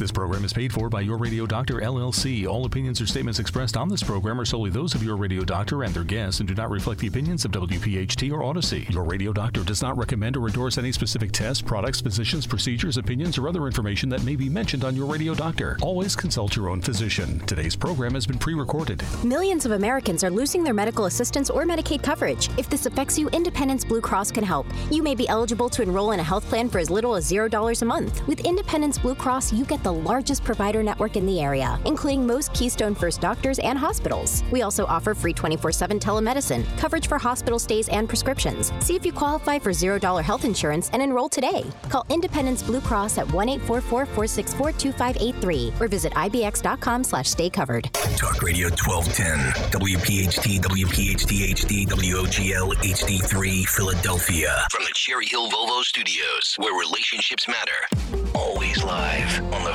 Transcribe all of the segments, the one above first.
This program is paid for by Your Radio Doctor LLC. All opinions or statements expressed on this program are solely those of Your Radio Doctor and their guests and do not reflect the opinions of WPHT or Odyssey. Your Radio Doctor does not recommend or endorse any specific tests, products, physicians, procedures, opinions, or other information that may be mentioned on Your Radio Doctor. Always consult your own physician. Today's program has been pre recorded. Millions of Americans are losing their medical assistance or Medicaid coverage. If this affects you, Independence Blue Cross can help. You may be eligible to enroll in a health plan for as little as $0 a month. With Independence Blue Cross, you get the largest provider network in the area, including most Keystone First doctors and hospitals. We also offer free 24 7 telemedicine, coverage for hospital stays and prescriptions. See if you qualify for $0 health insurance and enroll today. Call Independence Blue Cross at 1 844 464 2583 or visit ibx.com slash stay covered. Talk Radio 1210, WPHT, WPHT HD, WOGL HD3, Philadelphia. From the Cherry Hill Volvo Studios, where relationships matter. Always live on the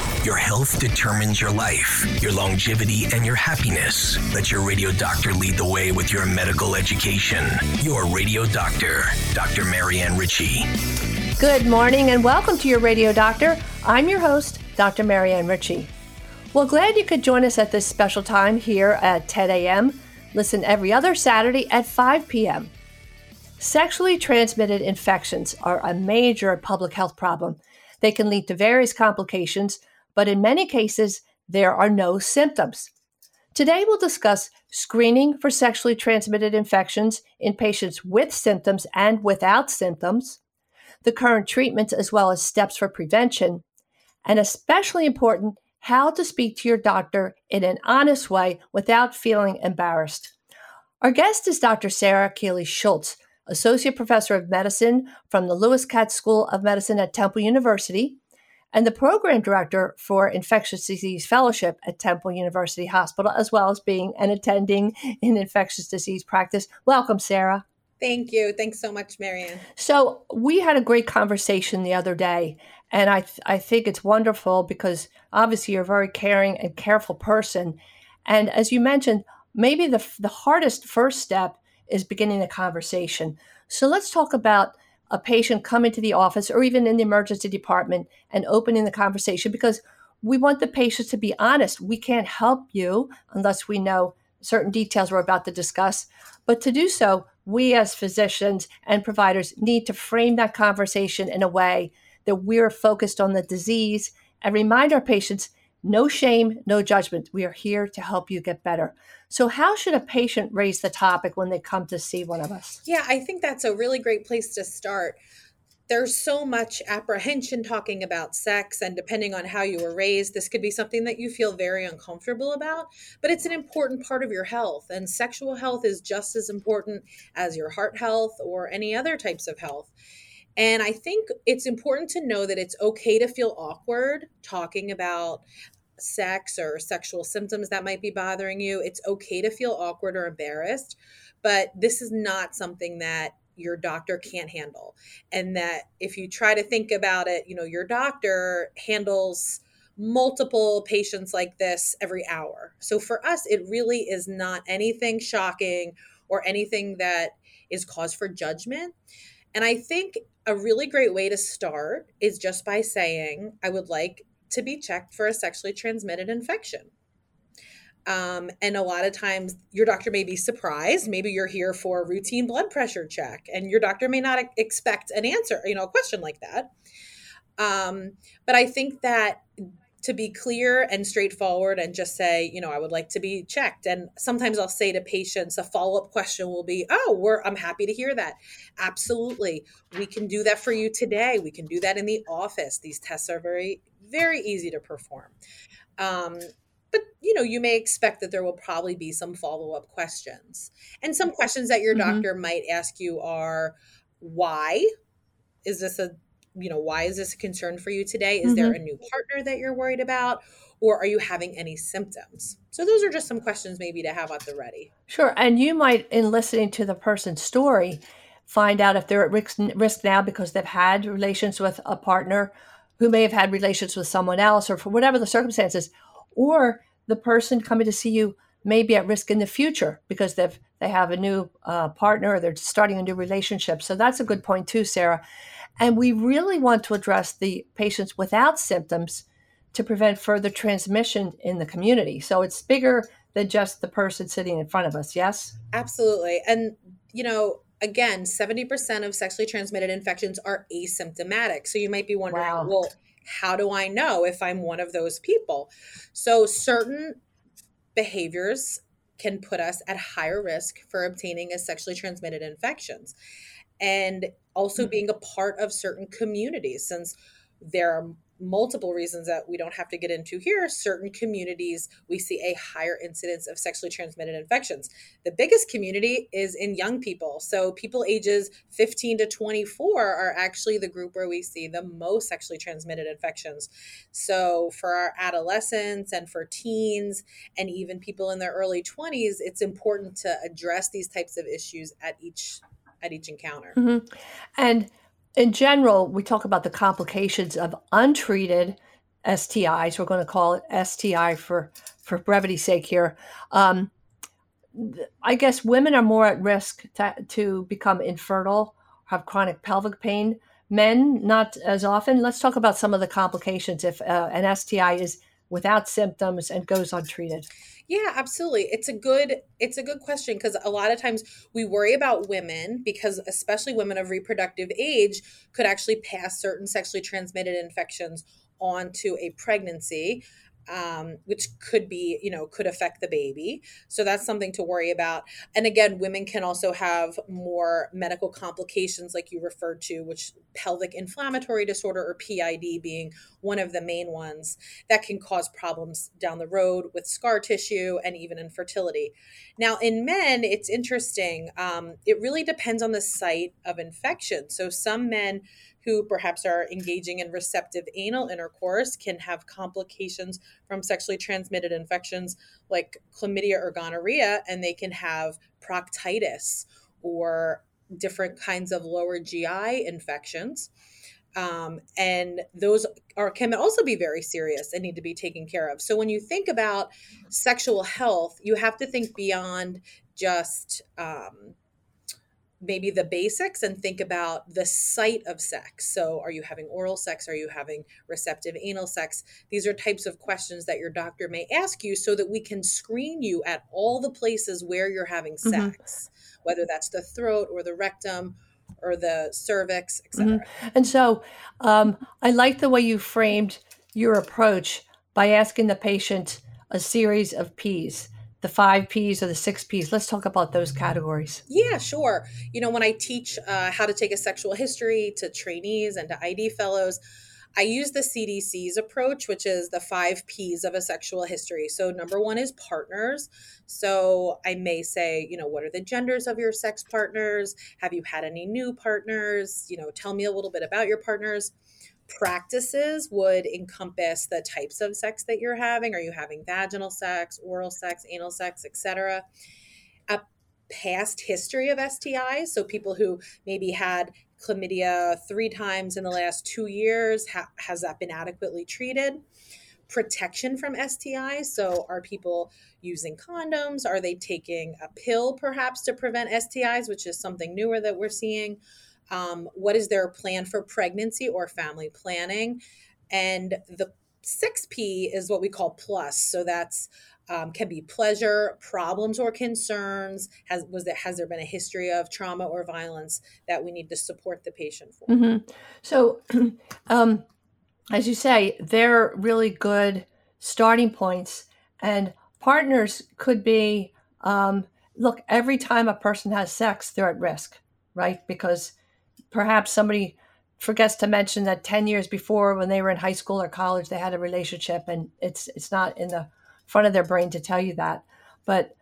Your health determines your life, your longevity, and your happiness. Let your radio doctor lead the way with your medical education. Your radio doctor, Dr. Marianne Ritchie. Good morning and welcome to your radio doctor. I'm your host, Dr. Marianne Ritchie. Well, glad you could join us at this special time here at 10 a.m. Listen every other Saturday at 5 p.m. Sexually transmitted infections are a major public health problem. They can lead to various complications but in many cases, there are no symptoms. Today, we'll discuss screening for sexually transmitted infections in patients with symptoms and without symptoms, the current treatments as well as steps for prevention, and especially important, how to speak to your doctor in an honest way without feeling embarrassed. Our guest is Dr. Sara Keely Schultz, Associate Professor of Medicine from the Lewis Katz School of Medicine at Temple University and the program director for infectious disease fellowship at Temple University Hospital, as well as being an attending in infectious disease practice. Welcome, Sara. Thank you. Thanks so much, Marianne. So, we had a great conversation the other day, and I, th- I think it's wonderful because obviously you're a very caring and careful person. And as you mentioned, maybe the, the hardest first step is beginning the conversation. So, let's talk about a patient coming to the office or even in the emergency department and opening the conversation because we want the patients to be honest. We can't help you unless we know certain details we're about to discuss. But to do so, we as physicians and providers need to frame that conversation in a way that we're focused on the disease and remind our patients no shame, no judgment. We are here to help you get better. So, how should a patient raise the topic when they come to see one of us? Yeah, I think that's a really great place to start. There's so much apprehension talking about sex, and depending on how you were raised, this could be something that you feel very uncomfortable about. But it's an important part of your health, and sexual health is just as important as your heart health or any other types of health. And I think it's important to know that it's okay to feel awkward talking about sex or sexual symptoms that might be bothering you. It's okay to feel awkward or embarrassed, but this is not something that your doctor can't handle. And that if you try to think about it, you know, your doctor handles multiple patients like this every hour. So for us, it really is not anything shocking or anything that is cause for judgment. And I think a really great way to start is just by saying, I would like to be checked for a sexually transmitted infection. Um, and a lot of times your doctor may be surprised. Maybe you're here for a routine blood pressure check, and your doctor may not expect an answer, you know, a question like that. Um, but I think that to be clear and straightforward and just say, you know, I would like to be checked. And sometimes I'll say to patients, a follow up question will be, oh, we're, I'm happy to hear that. Absolutely. We can do that for you today. We can do that in the office. These tests are very, very easy to perform. Um, but you know you may expect that there will probably be some follow-up questions and some questions that your mm-hmm. doctor might ask you are why is this a you know, why is this a concern for you today? Is mm-hmm. there a new partner that you're worried about? or are you having any symptoms? So those are just some questions maybe to have at the ready. Sure. And you might, in listening to the person's story, find out if they're at risk, risk now because they've had relations with a partner who may have had relations with someone else or for whatever the circumstances, or the person coming to see you may be at risk in the future because they've they have a new uh, partner or they're starting a new relationship. So that's a good point too, Sara. And we really want to address the patients without symptoms to prevent further transmission in the community. So it's bigger than just the person sitting in front of us. Yes? Absolutely. And, you know, again, 70% of sexually transmitted infections are asymptomatic. So you might be wondering, wow. well, how do I know if I'm one of those people? So certain behaviors can put us at higher risk for obtaining a sexually transmitted infections and also mm-hmm. being a part of certain communities since there are multiple reasons that we don't have to get into here, certain communities we see a higher incidence of sexually transmitted infections. The biggest community is in young people. So people ages 15 to 24 are actually the group where we see the most sexually transmitted infections. So for our adolescents and for teens and even people in their early 20s, it's important to address these types of issues at each at each encounter. Mm-hmm. And in general, we talk about the complications of untreated STIs. We're going to call it STI for for brevity's sake here. Um, I guess women are more at risk to, to become infertile, have chronic pelvic pain. Men, not as often. Let's talk about some of the complications if uh, an STI is without symptoms and goes untreated. Yeah, absolutely. It's a good it's a good question because a lot of times we worry about women because especially women of reproductive age could actually pass certain sexually transmitted infections onto a pregnancy um, which could be, you know, could affect the baby. So that's something to worry about. And again, women can also have more medical complications, like you referred to, which pelvic inflammatory disorder or PID being one of the main ones that can cause problems down the road with scar tissue and even infertility. Now, in men, it's interesting. Um, it really depends on the site of infection. So some men who perhaps are engaging in receptive anal intercourse can have complications from sexually transmitted infections like chlamydia or gonorrhea, and they can have proctitis or different kinds of lower GI infections. Um, and those are can also be very serious and need to be taken care of. So when you think about sexual health, you have to think beyond just um, maybe the basics and think about the site of sex. So, are you having oral sex? Are you having receptive anal sex? These are types of questions that your doctor may ask you so that we can screen you at all the places where you're having mm-hmm. sex, mm-hmm. whether that's the throat or the rectum or the cervix, etc. Mm-hmm. And so, um, I like the way you framed your approach by asking the patient a series of P's the five P's or the six P's. Let's talk about those categories. Yeah, sure. You know, when I teach uh, how to take a sexual history to trainees and to ID fellows, I use the CDC's approach, which is the five P's of a sexual history. So, number one is partners. So, I may say, you know, what are the genders of your sex partners? Have you had any new partners? You know, tell me a little bit about your partners practices would encompass the types of sex that you're having. Are you having vaginal sex, oral sex, anal sex, etc.? A past history of STIs, so people who maybe had chlamydia three times in the last two years, ha- has that been adequately treated? Protection from STIs, so are people using condoms? Are they taking a pill perhaps to prevent STIs, which is something newer that we're seeing? Um, what is their plan for pregnancy or family planning? And the 6p is what we call plus. So that's um, can be pleasure problems or concerns. Has was there has there been a history of trauma or violence that we need to support the patient for? Mm-hmm. so um, as you say they're really good starting points. And partners could be um, look every time a person has sex they're at risk right? Because perhaps somebody forgets to mention that 10 years before when they were in high school or college they had a relationship and it's it's not in the front of their brain to tell you that but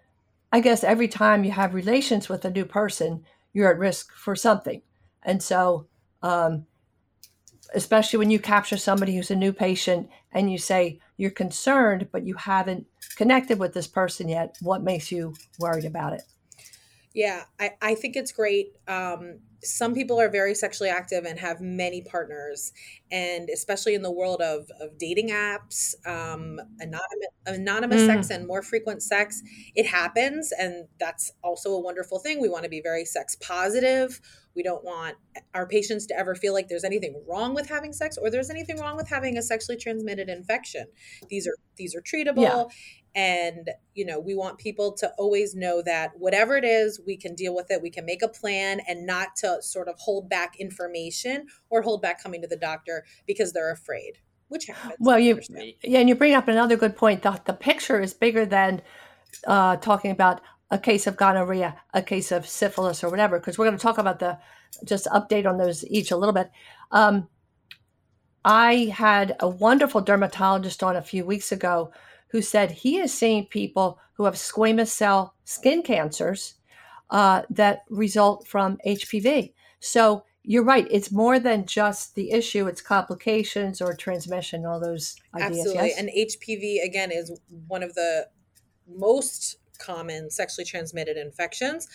i guess every time you have relations with a new person you're at risk for something and so um, especially when you capture somebody who's a new patient and you say you're concerned, but you haven't connected with this person yet. What makes you worried about it? Yeah, I, I think it's great. Um, some people are very sexually active and have many partners and especially in the world of, of dating apps um, anonymous, anonymous mm. sex and more frequent sex it happens and that's also a wonderful thing we want to be very sex positive we don't want our patients to ever feel like there's anything wrong with having sex or there's anything wrong with having a sexually transmitted infection these are these are treatable yeah and you know we want people to always know that whatever it is we can deal with it. We can make a plan and not to sort of hold back information or hold back coming to the doctor because they're afraid which happens well you yeah and you bring up another good point the, the picture is bigger than uh, talking about a case of gonorrhea a case of syphilis or whatever because we're going to talk about the just update on those each a little bit. Um, i had a wonderful dermatologist on a few weeks ago who said he is seeing people who have squamous cell skin cancers uh, that result from HPV. So you're right. It's more than just the issue. It's complications or transmission, all those ideas. Absolutely. Yes? And HPV, again, is one of the most common sexually transmitted infections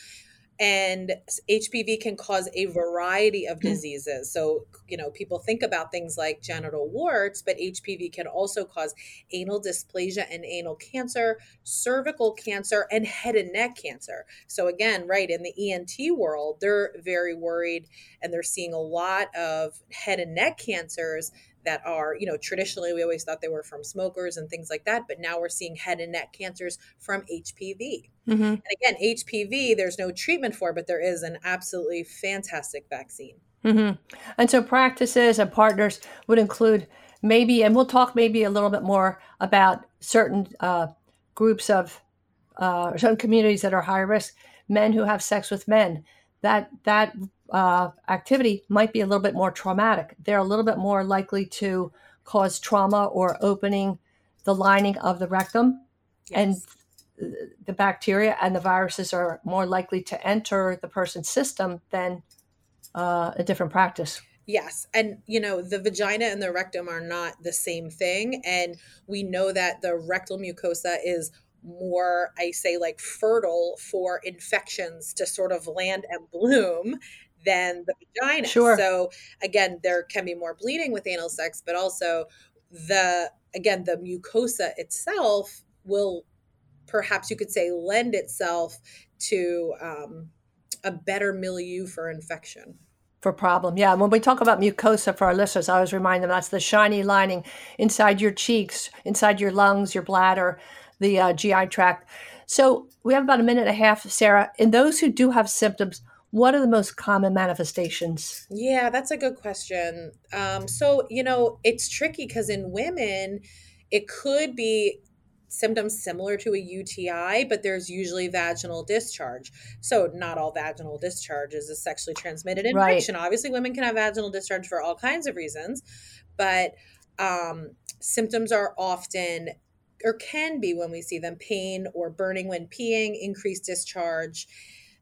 and HPV can cause a variety of hmm. diseases. So, you know, people think about things like genital warts, but HPV can also cause anal dysplasia and anal cancer, cervical cancer, and head and neck cancer. So, again, right in the ENT world, they're very worried and they're seeing a lot of head and neck cancers that are, you know, traditionally we always thought they were from smokers and things like that, but now we're seeing head and neck cancers from HPV. Mm-hmm. And again, HPV, there's no treatment for, but there is an absolutely fantastic vaccine. Mm-hmm. And so practices and partners would include maybe, and we'll talk maybe a little bit more about certain uh, groups of uh, certain communities that are high risk, men who have sex with men. That that uh, activity might be a little bit more traumatic. They're a little bit more likely to cause trauma or opening the lining of the rectum. Yes. And the bacteria and the viruses are more likely to enter the person's system than uh, a different practice. Yes. And, you know, the vagina and the rectum are not the same thing. And we know that the rectal mucosa is more, I say, like fertile for infections to sort of land and bloom than the vagina. Sure. So again, there can be more bleeding with anal sex, but also the again the mucosa itself will perhaps you could say lend itself to um, a better milieu for infection for problem. Yeah, when we talk about mucosa for our listeners, I always remind them that's the shiny lining inside your cheeks, inside your lungs, your bladder, the uh, GI tract. So we have about a minute and a half, Sara. In those who do have symptoms, what are the most common manifestations? Yeah, that's a good question. Um, so, you know, it's tricky because in women, it could be symptoms similar to a UTI, but there's usually vaginal discharge. So, not all vaginal discharge is a sexually transmitted infection. Right. Obviously, women can have vaginal discharge for all kinds of reasons, but um, symptoms are often or can be when we see them pain or burning when peeing, increased discharge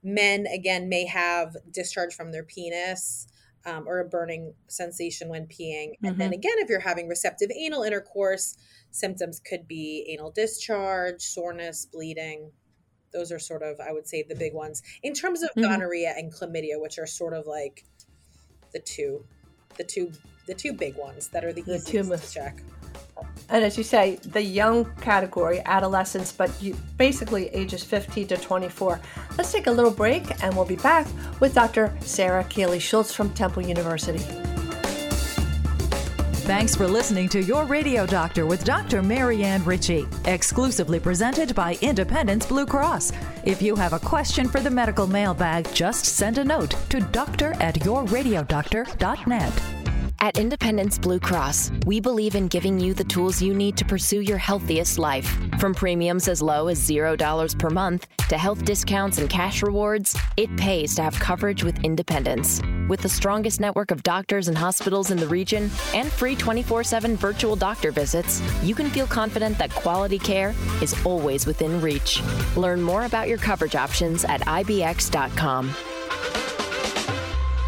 Men, again, may have discharge from their penis um, or a burning sensation when peeing. Mm-hmm. And then mm-hmm. again, if you're having receptive anal intercourse, symptoms could be anal discharge, soreness, bleeding. Those are sort of, I would say, the big ones. In terms of mm-hmm. gonorrhea and chlamydia, which are sort of like the two, the two, the two big ones that are the, the easiest to check and as you say, the young category, adolescents, but you, basically ages 15 to 24. Let's take a little break and we'll be back with Dr. Sara Keely Schultz from Temple University. Thanks for listening to Your Radio Doctor with Dr. Marianne Ritchie, exclusively presented by Independence Blue Cross. If you have a question for the medical mailbag, just send a note to doctor at yourradiodoctor.net. At Independence Blue Cross, we believe in giving you the tools you need to pursue your healthiest life. From premiums as low as $0 per month to health discounts and cash rewards, it pays to have coverage with Independence. With the strongest network of doctors and hospitals in the region and free 24 7 virtual doctor visits, you can feel confident that quality care is always within reach. Learn more about your coverage options at IBX.com.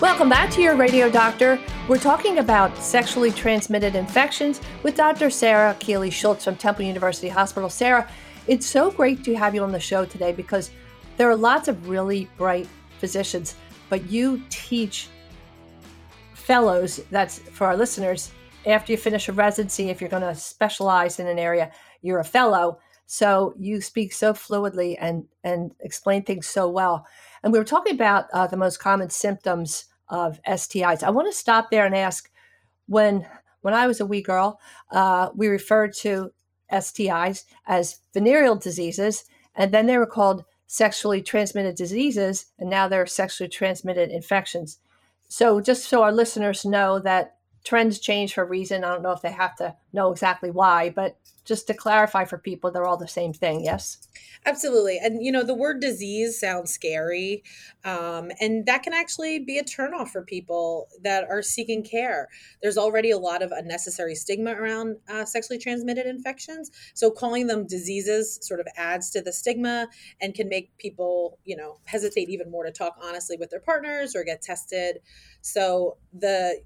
Welcome back to your radio doctor. We're talking about sexually transmitted infections with Dr. Sara Keely Schultz from Temple University Hospital. Sara, it's so great to have you on the show today because there are lots of really bright physicians, but you teach fellows, that's for our listeners, after you finish a residency, if you're going to specialize in an area, you're a fellow. So you speak so fluidly and, and explain things so well. And we were talking about uh, the most common symptoms of STIs. I want to stop there and ask when when I was a wee girl, uh, we referred to STIs as venereal diseases, and then they were called sexually transmitted diseases, and now they're sexually transmitted infections. So, just so our listeners know that trends change for a reason, I don't know if they have to know exactly why, but just to clarify for people, they're all the same thing. Yes. Absolutely. And, you know, the word disease sounds scary. Um, and that can actually be a turnoff for people that are seeking care. There's already a lot of unnecessary stigma around uh, sexually transmitted infections. So calling them diseases sort of adds to the stigma and can make people, you know, hesitate even more to talk honestly with their partners or get tested. So the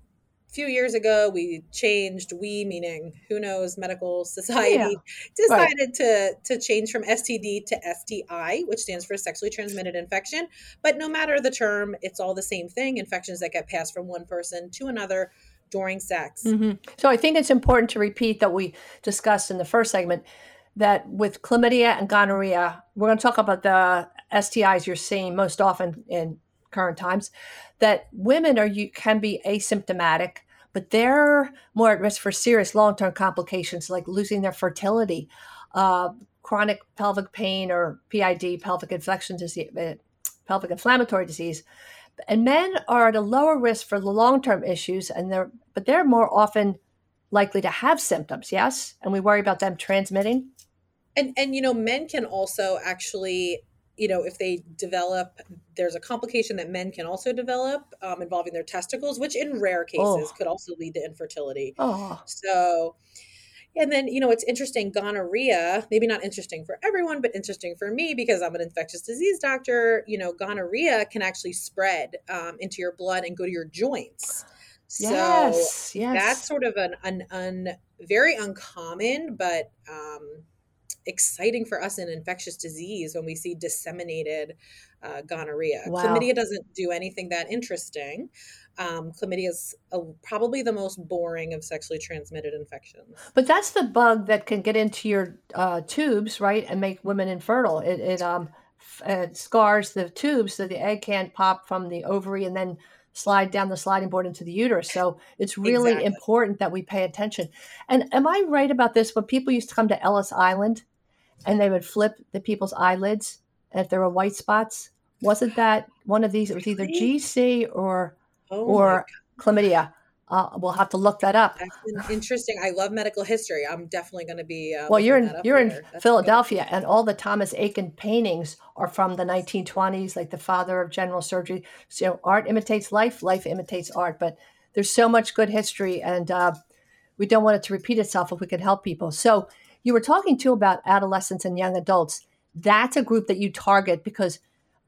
few years ago we changed we meaning who knows medical society yeah. decided right. to to change from std to sti which stands for sexually transmitted infection but no matter the term it's all the same thing infections that get passed from one person to another during sex mm-hmm. so i think it's important to repeat that we discussed in the first segment that with chlamydia and gonorrhea we're going to talk about the stis you're seeing most often in current times that women are you can be asymptomatic but they're more at risk for serious long-term complications like losing their fertility uh, chronic pelvic pain or pid pelvic infection disease uh, pelvic inflammatory disease. And men are at a lower risk for the long-term issues and they're but they're more often likely to have symptoms yes? And we worry about them transmitting? And and you know men can also actually you know, if they develop, there's a complication that men can also develop um, involving their testicles, which in rare cases oh. could also lead to infertility. Oh. So, and then, you know, it's interesting gonorrhea, maybe not interesting for everyone, but interesting for me because I'm an infectious disease doctor. You know, gonorrhea can actually spread um, into your blood and go to your joints. So yes, yes. that's sort of an, an, an very uncommon, but um, exciting for us in infectious disease when we see disseminated uh, gonorrhea. Wow. Chlamydia doesn't do anything that interesting. Um, chlamydia is a, probably the most boring of sexually transmitted infections. But that's the bug that can get into your uh, tubes, right, and make women infertile. It, it um, it scars the tubes so the egg can't pop from the ovary and then slide down the sliding board into the uterus. So it's really exactly. important that we pay attention. And am I right about this? When people used to come to Ellis Island, and they would flip the people's eyelids if there were white spots. Wasn't that one of these? It was either GC or oh or chlamydia. Uh, we'll have to look that up. That's interesting. I love medical history. I'm definitely going to be. Uh, well, you're in you're in Philadelphia, cool. and all the Thomas Eakins paintings are from the 1920s, like the father of general surgery. So art imitates life, life imitates art. But there's so much good history, and uh, we don't want it to repeat itself if we can help people. So you were talking too about adolescents and young adults. That's a group that you target because,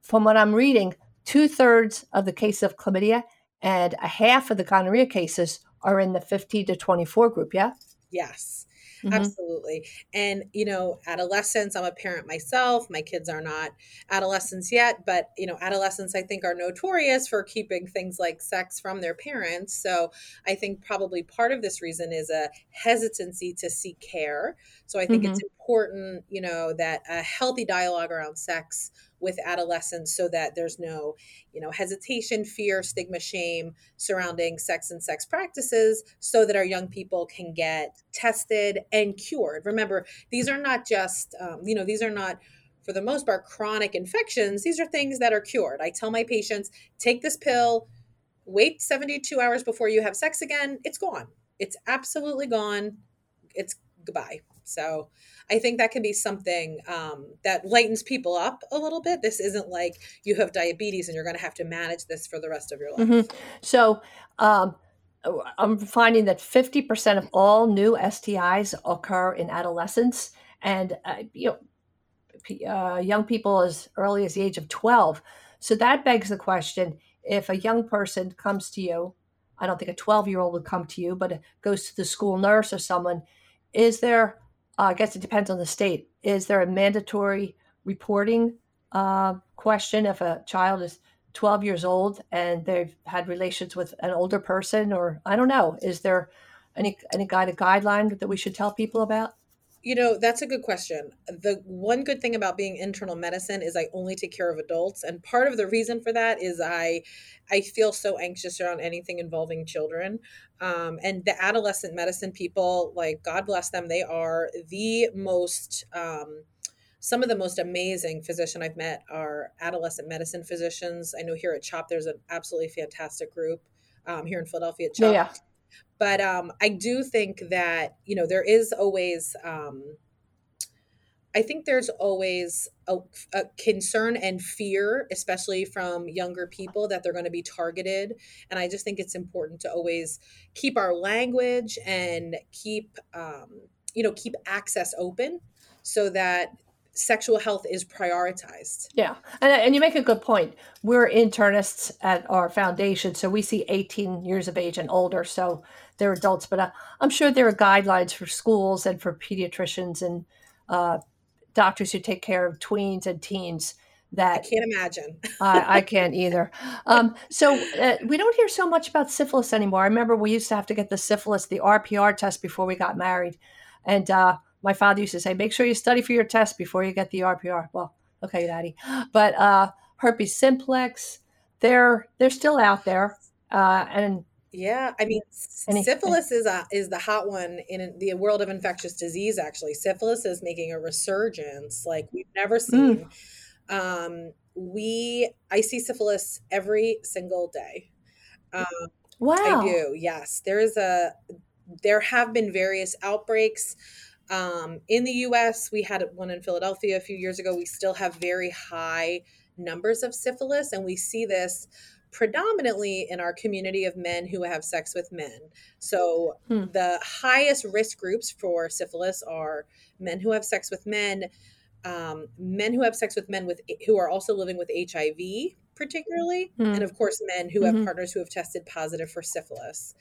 from what I'm reading, two thirds of the cases of chlamydia and a half of the gonorrhea cases are in the 15 to 24 group. Yeah. Yes. Mm-hmm. Absolutely. And, you know, adolescents, I'm a parent myself. My kids are not adolescents yet, but, you know, adolescents, I think, are notorious for keeping things like sex from their parents. So I think probably part of this reason is a hesitancy to seek care. So I think mm-hmm. it's important, you know, that a healthy dialogue around sex with adolescents so that there's no you know hesitation fear stigma shame surrounding sex and sex practices so that our young people can get tested and cured remember these are not just um, you know these are not for the most part, chronic infections, these are things that are cured. I tell my patients, take this pill, wait 72 hours before you have sex again. It's gone. It's absolutely gone. It's goodbye. So I think that can be something um, that lightens people up a little bit. This isn't like you have diabetes and you're going to have to manage this for the rest of your life. Mm-hmm. So um, I'm finding that 50% of all new STIs occur in adolescence and uh, you know, uh, young people as early as the age of 12. So that begs the question if a young person comes to you, I don't think a 12 year old would come to you, but goes to the school nurse or someone, is there, uh, I guess it depends on the state, is there a mandatory reporting uh, question if a child is 12 years old and they've had relations with an older person or I don't know, is there any any kind of guideline that we should tell people about? You know, that's a good question. The one good thing about being internal medicine is I only take care of adults and part of the reason for that is I I feel so anxious around anything involving children. Um, and the adolescent medicine people, like God bless them, they are the most um, some of the most amazing physician I've met are adolescent medicine physicians. I know here at CHOP there's an absolutely fantastic group um, here in Philadelphia at CHOP. Yeah but um, I do think that you know there is always um, I think there's always a, a, concern and fear, especially from younger people, that they're going to be targeted. And I just think it's important to always keep our language and keep, um, you know, keep access open so that sexual health is prioritized. Yeah. And, and you make a good point. We're internists at our foundation, so we see 18 years of age and older. So they're adults, but uh, I'm sure there are guidelines for schools and for pediatricians and uh, doctors who take care of tweens and teens. That I can't imagine. I, I, can't either. Um, so uh, we don't hear so much about syphilis anymore. I remember we used to have to get the syphilis, the RPR test before we got married, and uh, my father used to say, "Make sure you study for your test before you get the RPR." Well, okay, Daddy, but uh, herpes simplex, they're they're still out there, uh, and yeah, I mean, Any, syphilis is a is the hot one in the world of infectious disease. Actually, syphilis is making a resurgence like we've never seen. Mm. Um, we I see syphilis every single day. Um, wow, I do. Yes, there is a there have been various outbreaks. Um, in the U.S., we had one in Philadelphia a few years ago. We still have very high numbers of syphilis, and we see this predominantly in our community of men who have sex with men. So hmm. the highest risk groups for syphilis are men who have sex with men, um, men who have sex with men with who are also living with HIV, particularly, hmm. and of course men who have mm-hmm. partners who have tested positive for syphilis.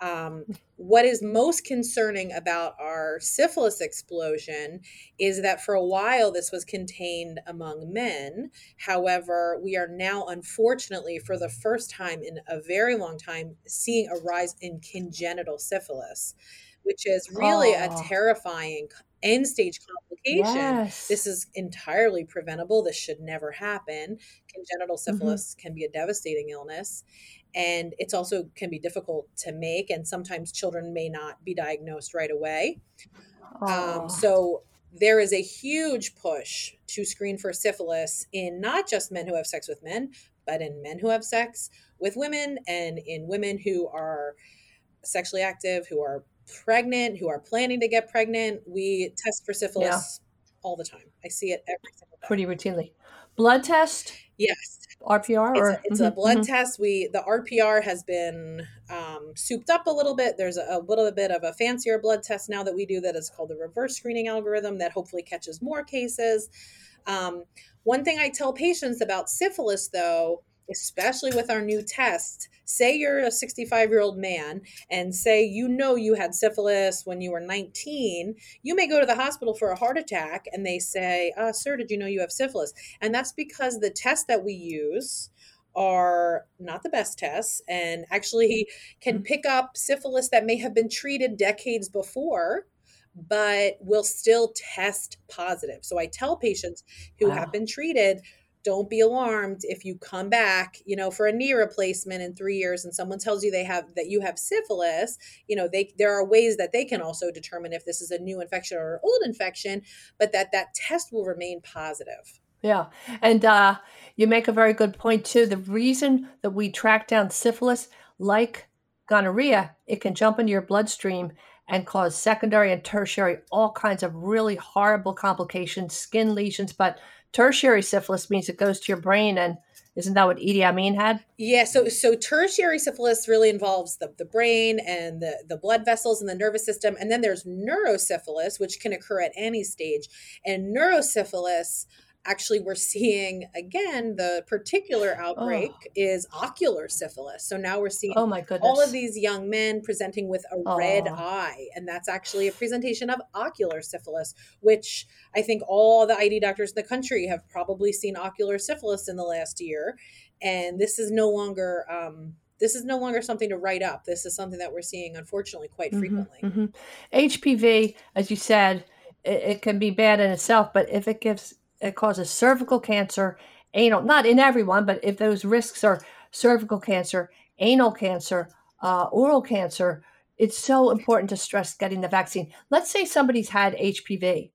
Um, what is most concerning about our syphilis explosion is that for a while this was contained among men. However, we are now, unfortunately, for the first time in a very long time, seeing a rise in congenital syphilis, which is really oh. a terrifying end stage complication. Yes. This is entirely preventable. This should never happen. Congenital mm-hmm. syphilis mm-hmm. can be a devastating illness and it's also can be difficult to make and sometimes children may not be diagnosed right away. Um, so there is a huge push to screen for syphilis in not just men who have sex with men but in men who have sex with women and in women who are sexually active who are pregnant who are planning to get pregnant. We test for syphilis yeah. all the time. I see it every single day. Pretty routinely. Blood test yes RPR or it's, a, it's mm-hmm, a blood mm-hmm. test. We the RPR has been um, souped up a little bit. There's a, a, little bit of a fancier blood test now that we do that is called the reverse screening algorithm that hopefully catches more cases. Um, one thing I tell patients about syphilis, though, especially with our new test, say you're a 65 year old man and say you know you had syphilis when you were 19 you may go to the hospital for a heart attack and they say uh, sir did you know you have syphilis and that's because the tests that we use are not the best tests and actually can mm-hmm. pick up syphilis that may have been treated decades before but will still test positive so i tell patients who wow. have been treated don't be alarmed if you come back you know for a knee replacement in three years and someone tells you they have that you have syphilis you know they there are ways that they can also determine if this is a new infection or an old infection but that that test will remain positive. Yeah. And uh, you make a very good point too. The reason that we track down syphilis like gonorrhea it can jump into your bloodstream and cause secondary and tertiary all kinds of really horrible complications skin lesions but tertiary syphilis means it goes to your brain and isn't that what Idi Amin had? Yeah, so so tertiary syphilis really involves the, the brain and the, the blood vessels and the nervous system. And then there's neurosyphilis, which can occur at any stage. And neurosyphilis actually we're seeing again the particular outbreak oh. is ocular syphilis so now we're seeing oh my goodness all of these young men presenting with a oh. red eye and that's actually a presentation of ocular syphilis which i think all the id doctors in the country have probably seen ocular syphilis in the last year and this is no longer um, this is no longer something to write up this is something that we're seeing unfortunately quite mm-hmm, frequently mm-hmm. hpv as you said it, it can be bad in itself but if it gives it causes cervical cancer, anal, not in everyone, but if those risks are cervical cancer, anal cancer, uh, oral cancer, it's so important to stress getting the vaccine. Let's say somebody's had HPV.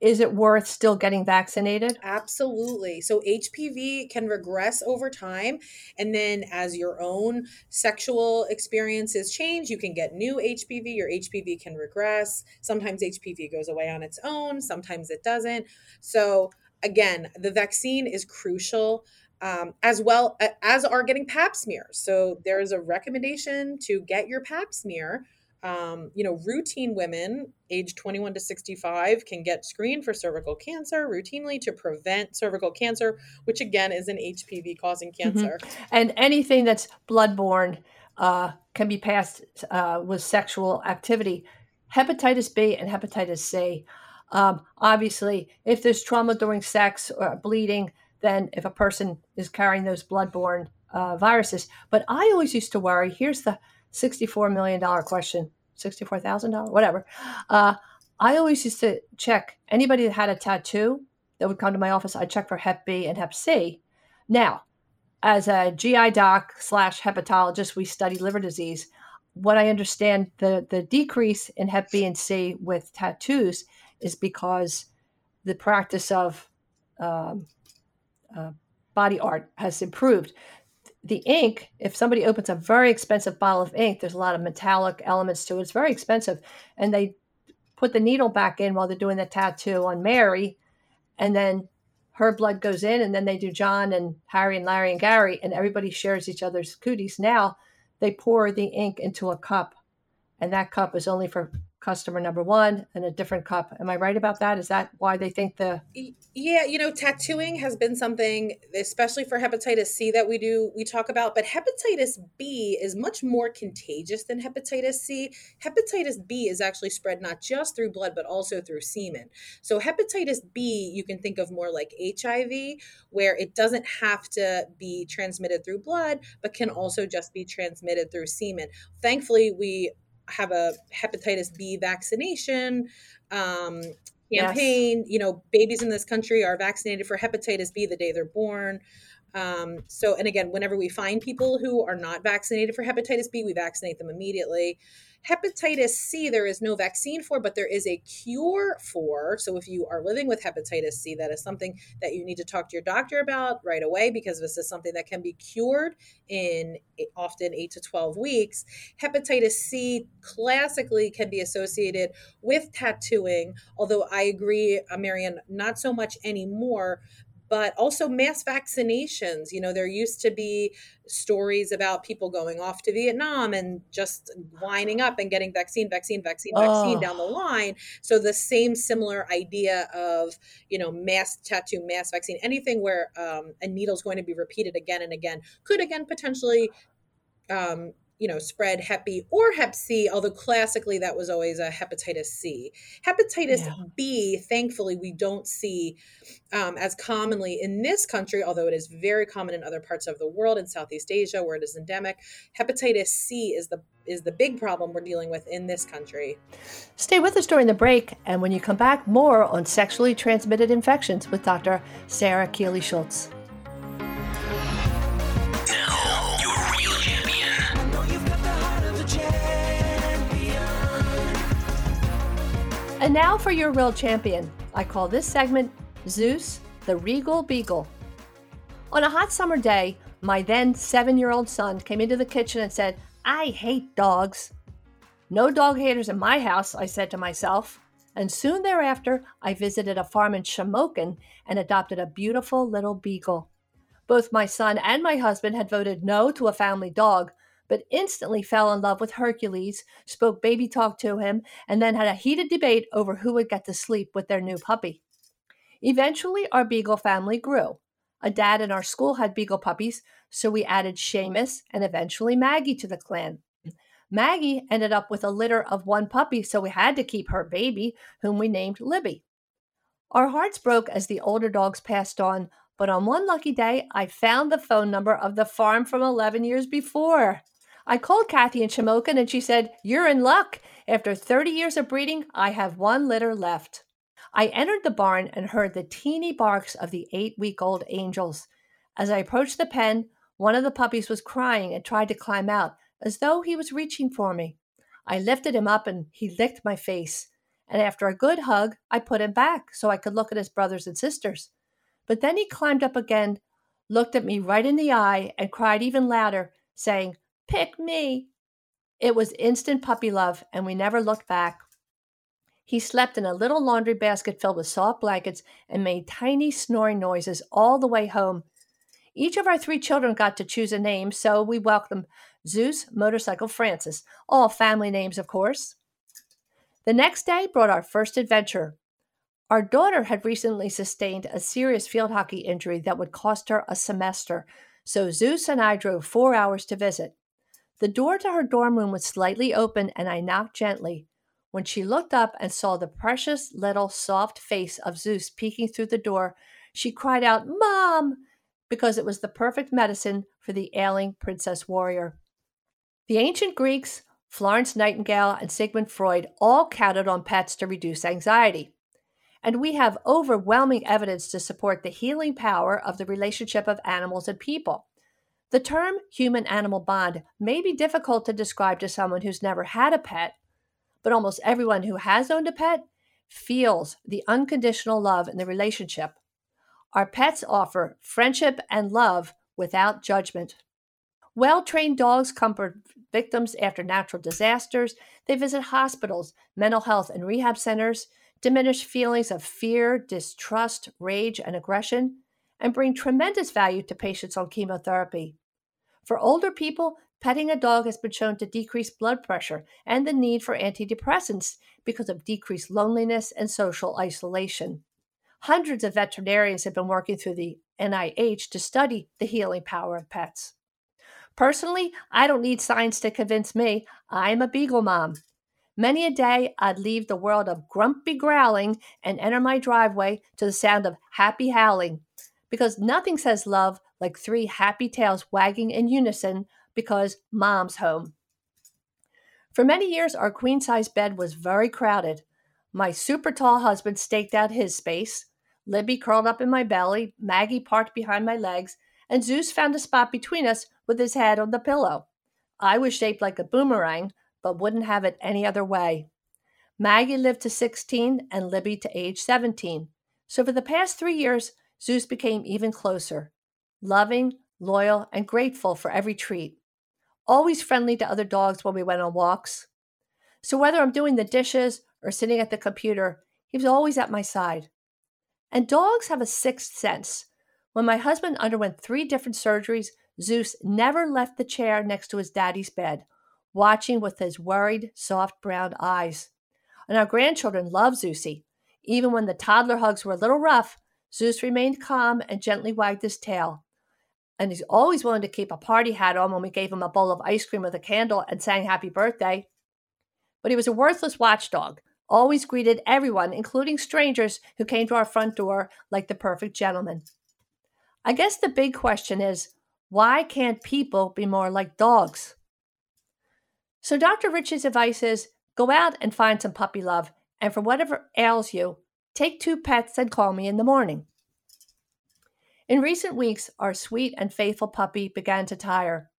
Is it worth still getting vaccinated? Absolutely. So HPV can regress over time. And then as your own sexual experiences change, you can get new HPV. Your HPV can regress. Sometimes HPV goes away on its own, sometimes it doesn't. So again, the vaccine is crucial. Um, as well as are getting pap smears. So there's a recommendation to get your pap smear um, you know, routine women age 21 to 65 can get screened for cervical cancer routinely to prevent cervical cancer, which again is an HPV causing mm-hmm. cancer. Mm-hmm. And anything that's bloodborne uh, can be passed uh, with sexual activity. Hepatitis B and hepatitis C. Um, obviously, if there's trauma during sex or bleeding, then if a person is carrying those bloodborne uh, viruses. But I always used to worry here's the $64 million question, $64,000, whatever. Uh, I always used to check anybody that had a tattoo that would come to my office, I'd check for Hep B and Hep C. Now, as a GI doc slash hepatologist, we study liver disease. What I understand the, the decrease in Hep B and C with tattoos is because the practice of um, uh, body art has improved the ink, if somebody opens a very expensive bottle of ink, there's a lot of metallic elements to it. It's very expensive. And they put the needle back in while they're doing the tattoo on Mary. And then her blood goes in. And then they do John and Harry and Larry and Gary. And everybody shares each other's cooties. Now they pour the ink into a cup. And that cup is only for customer number one and a different cup. Am I right about that? Is that why they think the Yeah, you know, tattooing has been something especially for hepatitis C that we do we talk about, but hepatitis B is much more contagious than hepatitis C. Hepatitis B is actually spread not just through blood but also through semen. So hepatitis B you can think of more like HIV where it doesn't have to be transmitted through blood but can also just be transmitted through semen. Thankfully, we have a hepatitis B vaccination um, campaign. Yes. You know, babies in this country are vaccinated for hepatitis B the day they're born. Um, so, and again, whenever we find people who are not vaccinated for hepatitis B, we vaccinate them immediately. Hepatitis C, there is no vaccine for, but there is a cure for. So, if you are living with hepatitis C, that is something that you need to talk to your doctor about right away because this is something that can be cured in often eight to 12 weeks. Hepatitis C classically can be associated with tattooing, although I agree, uh, Marianne, not so much anymore but also mass vaccinations. You know, there used to be stories about people going off to Vietnam and just lining up and getting vaccine, vaccine, vaccine, vaccine oh. down the line. So the same similar idea of, you know, mass tattoo, mass vaccine, anything where um, a needle is going to be repeated again and again could again potentially um, you know, spread Hep B or Hep C, although classically that was always a hepatitis C. Hepatitis yeah. B, thankfully, we don't see um, as commonly in this country, although it is very common in other parts of the world, in Southeast Asia, where it is endemic. Hepatitis C is the is the big problem we're dealing with in this country. Stay with us during the break, and when you come back, more on sexually transmitted infections with Dr. Sara Keely Schultz. And now for your real champion. I call this segment Zeus, the Regal Beagle. On a hot summer day, my then seven year old son came into the kitchen and said, I hate dogs. No dog haters in my house, I said to myself. And soon thereafter, I visited a farm in Shamokin and adopted a beautiful little beagle. Both my son and my husband had voted no to a family dog, but instantly fell in love with Hercules, spoke baby talk to him, and then had a heated debate over who would get to sleep with their new puppy. Eventually, our Beagle family grew. A dad in our school had Beagle puppies, so we added Seamus and eventually Maggie to the clan. Maggie ended up with a litter of one puppy, so we had to keep her baby, whom we named Libby. Our hearts broke as the older dogs passed on, but on one lucky day, I found the phone number of the farm from 11 years before. I called Kathy in Shamokin and she said, You're in luck. After 30 years of breeding, I have one litter left. I entered the barn and heard the teeny barks of the eight week old angels. As I approached the pen, one of the puppies was crying and tried to climb out, as though he was reaching for me. I lifted him up and he licked my face. And after a good hug, I put him back so I could look at his brothers and sisters. But then he climbed up again, looked at me right in the eye, and cried even louder, saying, Pick me. It was instant puppy love, and we never looked back. He slept in a little laundry basket filled with soft blankets and made tiny snoring noises all the way home. Each of our three children got to choose a name, so we welcomed Zeus, Motorcycle, Francis, all family names, of course. The next day brought our first adventure. Our daughter had recently sustained a serious field hockey injury that would cost her a semester, so Zeus and I drove four hours to visit. The door to her dorm room was slightly open, and I knocked gently. When she looked up and saw the precious little soft face of Zeus peeking through the door, she cried out, Mom! because it was the perfect medicine for the ailing princess warrior. The ancient Greeks, Florence Nightingale, and Sigmund Freud all counted on pets to reduce anxiety. And we have overwhelming evidence to support the healing power of the relationship of animals and people. The term human animal bond may be difficult to describe to someone who's never had a pet, but almost everyone who has owned a pet feels the unconditional love in the relationship. Our pets offer friendship and love without judgment. Well trained dogs comfort victims after natural disasters. They visit hospitals, mental health and rehab centers, diminish feelings of fear, distrust, rage, and aggression, and bring tremendous value to patients on chemotherapy. For older people, petting a dog has been shown to decrease blood pressure and the need for antidepressants because of decreased loneliness and social isolation. Hundreds of veterinarians have been working through the NIH to study the healing power of pets. Personally, I don't need science to convince me. I'm a beagle mom. Many a day I'd leave the world of grumpy growling and enter my driveway to the sound of happy howling because nothing says love like three happy tails wagging in unison because mom's home. For many years, our queen size bed was very crowded. My super tall husband staked out his space. Libby curled up in my belly, Maggie parked behind my legs, and Zeus found a spot between us with his head on the pillow. I was shaped like a boomerang, but wouldn't have it any other way. Maggie lived to 16 and Libby to age 17. So for the past three years, Zeus became even closer loving, loyal, and grateful for every treat. Always friendly to other dogs when we went on walks. So whether I'm doing the dishes or sitting at the computer, he was always at my side. And dogs have a sixth sense. When my husband underwent three different surgeries, Zeus never left the chair next to his daddy's bed, watching with his worried, soft brown eyes. And our grandchildren love Zeusy. Even when the toddler hugs were a little rough, Zeus remained calm and gently wagged his tail, and he's always willing to keep a party hat on when we gave him a bowl of ice cream with a candle and sang happy birthday. But he was a worthless watchdog, always greeted everyone, including strangers who came to our front door, like the perfect gentleman. I guess the big question is why can't people be more like dogs? So, Dr. Rich's advice is go out and find some puppy love, and for whatever ails you, take two pets and call me in the morning. In recent weeks, our sweet and faithful puppy began to tire.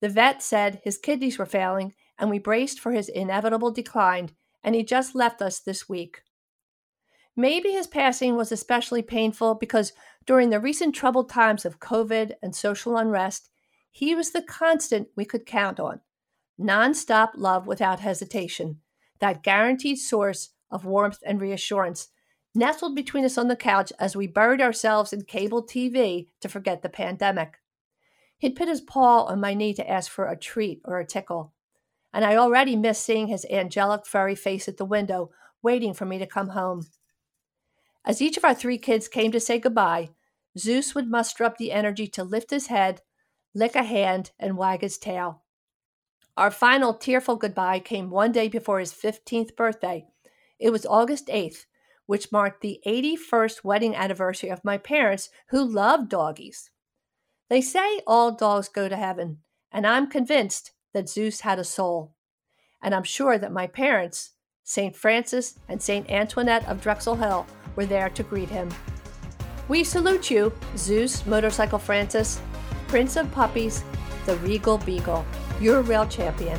The vet said his kidneys were failing, and we braced for his inevitable decline, and he just left us this week. Maybe his passing was especially painful because during the recent troubled times of COVID and social unrest, he was the constant we could count on. Nonstop love without hesitation, that guaranteed source of warmth and reassurance nestled between us on the couch as we buried ourselves in cable TV to forget the pandemic. He'd put his paw on my knee to ask for a treat or a tickle, and I already missed seeing his angelic furry face at the window, waiting for me to come home. As each of our three kids came to say goodbye, Zeus would muster up the energy to lift his head, lick a hand, and wag his tail. Our final tearful goodbye came one day before his 15th birthday. It was August 8th, which marked the 81st wedding anniversary of my parents who loved doggies. They say all dogs go to heaven, and I'm convinced that Zeus had a soul. And I'm sure that my parents, St. Francis and St. Antoinette of Drexel Hill, were there to greet him. We salute you, Zeus Motorcycle Francis, Prince of Puppies, the Regal Beagle. You're real champion.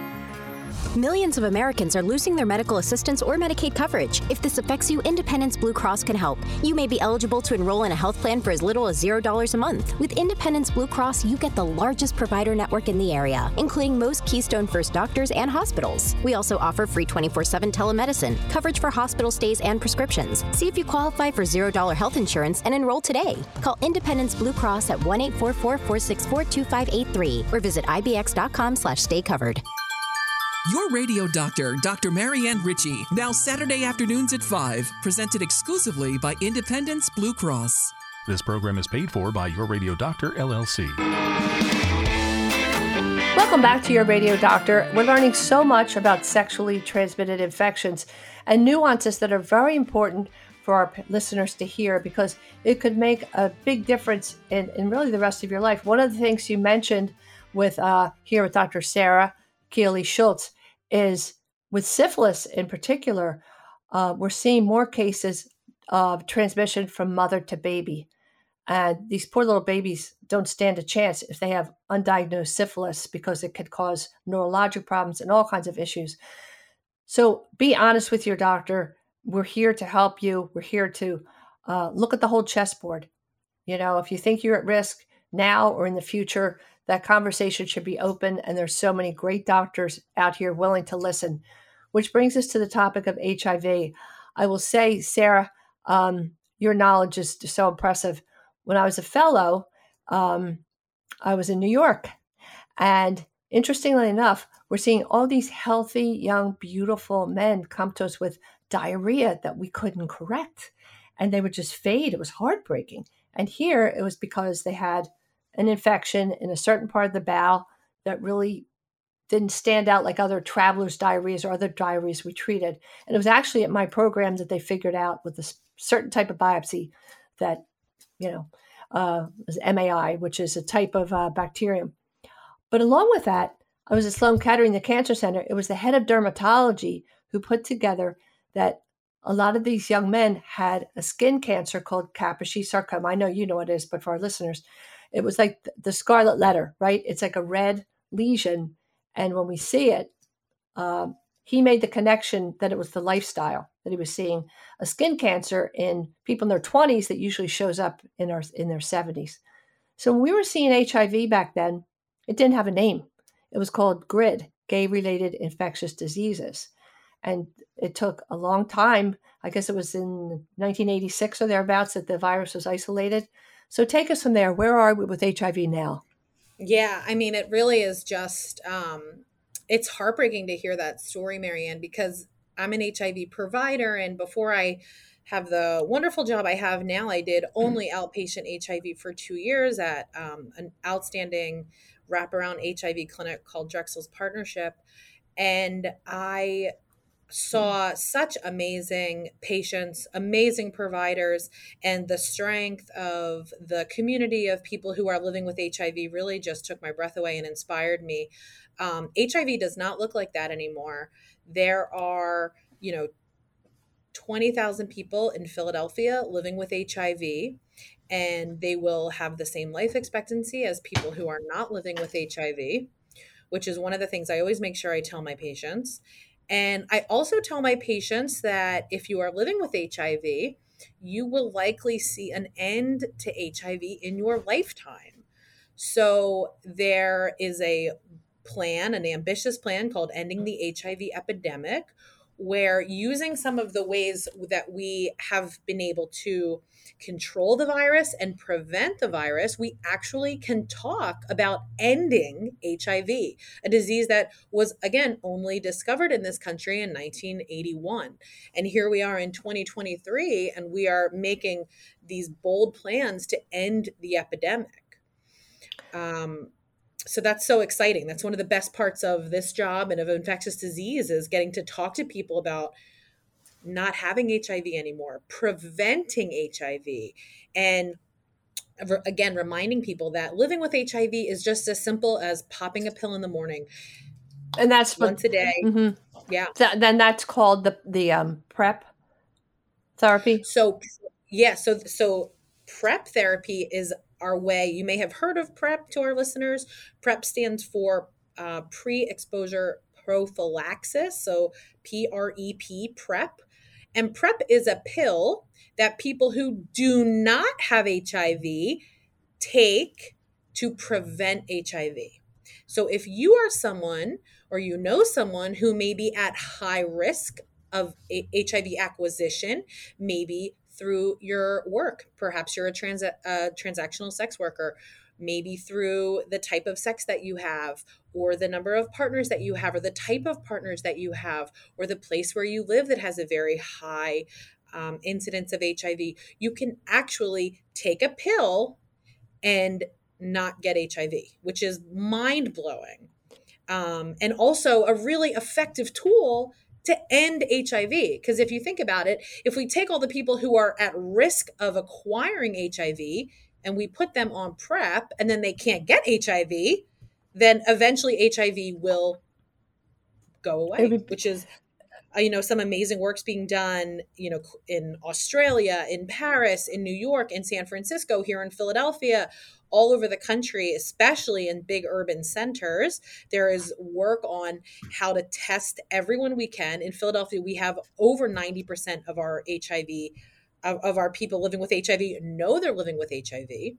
Millions of Americans are losing their medical assistance or Medicaid coverage. If this affects you, Independence Blue Cross can help. You may be eligible to enroll in a health plan for as little as $0 a month. With Independence Blue Cross, you get the largest provider network in the area, including most Keystone First doctors and hospitals. We also offer free 24 7 telemedicine, coverage for hospital stays and prescriptions. See if you qualify for $0 health insurance and enroll today. Call Independence Blue Cross at 1 844 464 2583 or visit ibx.com slash stay covered. Your radio doctor, Dr. Marianne Ritchie, now Saturday afternoons at 5, presented exclusively by Independence Blue Cross. This program is paid for by Your Radio Doctor, LLC. Welcome back to Your Radio Doctor. We're learning so much about sexually transmitted infections and nuances that are very important for our listeners to hear because it could make a big difference in, in really the rest of your life. One of the things you mentioned with uh, here with Dr. Sara Keely Schultz is with syphilis in particular, uh, we're seeing more cases of transmission from mother to baby. And these poor little babies don't stand a chance if they have undiagnosed syphilis because it could cause neurologic problems and all kinds of issues. So be honest with your doctor. We're here to help you. We're here to uh, look at the whole chessboard. You know, if you think you're at risk now or in the future, that conversation should be open and there's so many great doctors out here willing to listen. Which brings us to the topic of hiv i will say sara um, your knowledge is so impressive. When i was a fellow um, i was in new york and interestingly enough we're seeing all these healthy young beautiful men come to us with diarrhea that we couldn't correct and they would just fade. It was heartbreaking. And here it was because they had an infection in a certain part of the bowel that really didn't stand out like other travelers' diarrheas or other diarrheas we treated. And it was actually at my program that they figured out with a certain type of biopsy that, you know, uh, was MAI, which is a type of uh, bacterium. But along with that, I was at Sloan Kettering, the cancer center. It was the head of dermatology who put together that a lot of these young men had a skin cancer called Kaposi sarcoma. I know you know what it is, but for our listeners, it was like the scarlet letter, right? It's like a red lesion. And when we see it, um, he made the connection that it was the lifestyle that he was seeing a skin cancer in people in their 20s that usually shows up in our in their 70s. So when we were seeing HIV back then, it didn't have a name. It was called GRID, gay related infectious diseases. and it took a long time. I guess it was in 1986 or thereabouts that the virus was isolated. So take us from there. Where are we with HIV now? Yeah, I mean, it really is just, um, it's heartbreaking to hear that story, Marianne, because I'm an HIV provider. And before I have the wonderful job I have now, I did only outpatient HIV for two years at um, an outstanding wraparound HIV clinic called Drexel's Partnership. And I saw such amazing patients, amazing providers, and the strength of the community of people who are living with HIV really just took my breath away and inspired me. Um, HIV does not look like that anymore. There are, you know, 20,000 people in Philadelphia living with HIV, and they will have the same life expectancy as people who are not living with HIV, which is one of the things I always make sure I tell my patients. And I also tell my patients that if you are living with HIV, you will likely see an end to HIV in your lifetime. So there is a plan, an ambitious plan called Ending the HIV Epidemic, where using some of the ways that we have been able to control the virus and prevent the virus, we actually can talk about ending HIV, a disease that was, again, only discovered in this country in 1981. And here we are in 2023, and we are making these bold plans to end the epidemic. Um, so that's so exciting. That's one of the best parts of this job and of infectious disease is getting to talk to people about not having HIV anymore, preventing HIV, and again reminding people that living with HIV is just as simple as popping a pill in the morning, and that's once a day. Mm-hmm. Yeah. So, then that's called the the um, PrEP therapy. So yeah, so so PrEP therapy is our way. You may have heard of PrEP to our listeners. PrEP stands for uh, pre exposure prophylaxis. So P R E P, PrEP. And PrEP is a pill that people who do not have HIV take to prevent HIV. So if you are someone or you know someone who may be at high risk of HIV acquisition, maybe through your work. Perhaps you're a trans- a transactional sex worker, maybe through the type of sex that you have, or the number of partners that you have, or the type of partners that you have, or the place where you live that has a very high um, incidence of HIV. You can actually take a pill and not get HIV, which is mind blowing. Um, and also a really effective tool to end HIV. Because if you think about it, if we take all the people who are at risk of acquiring HIV and we put them on PrEP and then they can't get HIV, then eventually HIV will go away, which is uh, you know some amazing works being done you know in australia in paris in new york in san francisco here in philadelphia all over the country, especially in big urban centers. There is work on how to test everyone we can. In Philadelphia, we have over 90% of our HIV, of, of our people living with HIV, know they're living with HIV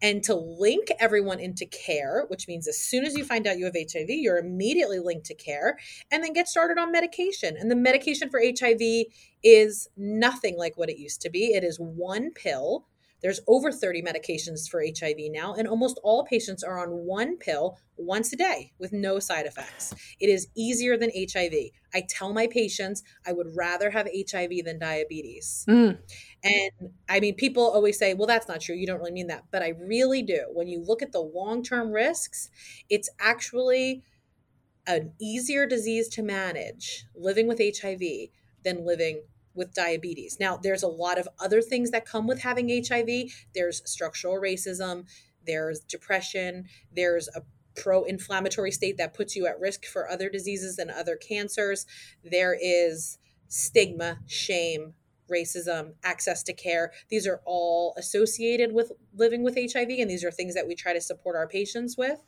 and to link everyone into care, which means as soon as you find out you have HIV, you're immediately linked to care and then get started on medication. And the medication for HIV is nothing like what it used to be. It is one pill there's over 30 medications for HIV now, and almost all patients are on one pill once a day with no side effects. It is easier than HIV. I tell my patients I would rather have HIV than diabetes. Mm. And I mean, people always say, well, that's not true. You don't really mean that. But I really do. When you look at the long term risks, it's actually an easier disease to manage living with HIV than living with diabetes. Now, there's a lot of other things that come with having HIV. There's structural racism, there's depression, there's a pro inflammatory state that puts you at risk for other diseases and other cancers. There is stigma, shame, racism, access to care. These are all associated with living with HIV, and these are things that we try to support our patients with.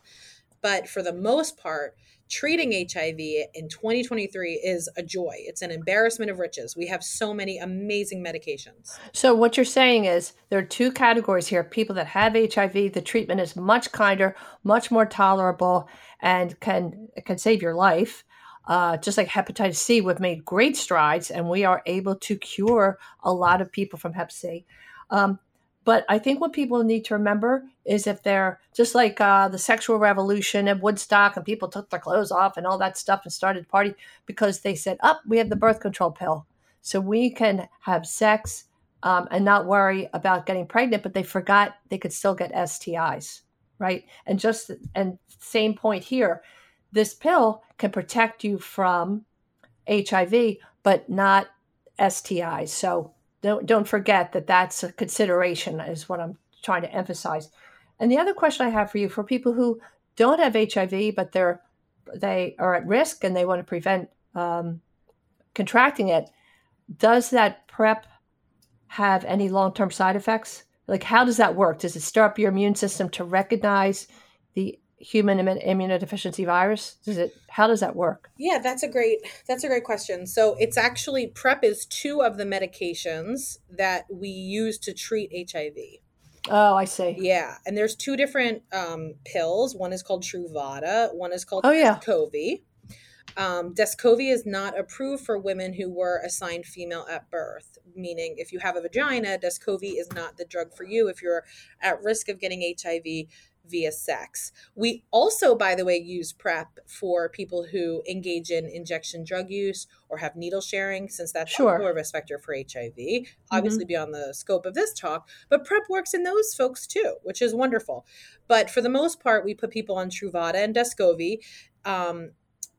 But for the most part, treating HIV in 2023 is a joy. It's an embarrassment of riches. We have so many amazing medications. So, what you're saying is there are two categories here people that have HIV, the treatment is much kinder, much more tolerable, and can, can save your life. uh, just like hepatitis C, we've made great strides and we are able to cure a lot of people from hep C. Um, but I think what people need to remember is if they're just like uh, the sexual revolution at Woodstock and people took their clothes off and all that stuff and started party because they said, up, oh, we have the birth control pill. So we can have sex um, and not worry about getting pregnant, but they forgot they could still get STIs, right? And just, and same point here this pill can protect you from HIV, but not STIs. So don't don't forget that that's a consideration is what i'm trying to emphasize. And the other question i have for you for people who don't have hiv but they're they are at risk and they want to prevent um, contracting it does that prep have any long-term side effects? Like how does that work? Does it stir up your immune system to recognize the human immunodeficiency virus? Does it how does that work? Yeah that's a great that's a great question. So it's actually prep is two of the medications that we use to treat hiv oh i see. Yeah and there's two different um, pills. One is called truvada one is called oh yeah. Descovy. Um, Descovy is not approved for women who were assigned female at birth, meaning if you have a vagina, Descovy is not the drug for you. If you're at risk of getting HIV via sex. We also, by the way, use PrEP for people who engage in injection drug use or have needle sharing, since that's sure. a risk factor for HIV, obviously mm-hmm. beyond the scope of this talk. But PrEP works in those folks too, which is wonderful. But for the most part, we put people on Truvada and Descovy. Um,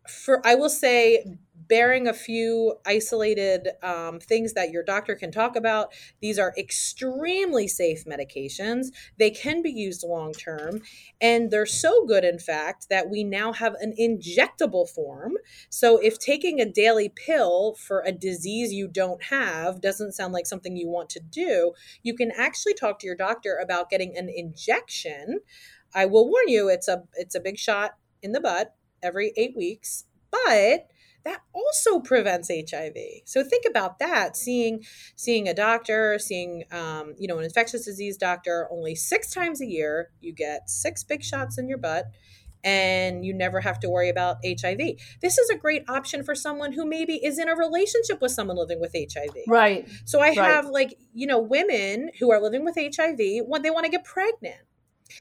for I will say bearing a few isolated um, things that your doctor can talk about. These are extremely safe medications. They can be used long term, and they're so good, in fact, that we now have an injectable form. So if taking a daily pill for a disease you don't have doesn't sound like something you want to do, you can actually talk to your doctor about getting an injection. I will warn you, it's a it's a big shot in the butt every eight weeks, but that also prevents HIV. So think about that. Seeing seeing a doctor, seeing um, you know an infectious disease doctor only six times a year, you get six big shots in your butt. And you never have to worry about HIV. This is a great option for someone who maybe is in a relationship with someone living with HIV. Right. So I right. have like, you know, women who are living with HIV when they want to get pregnant.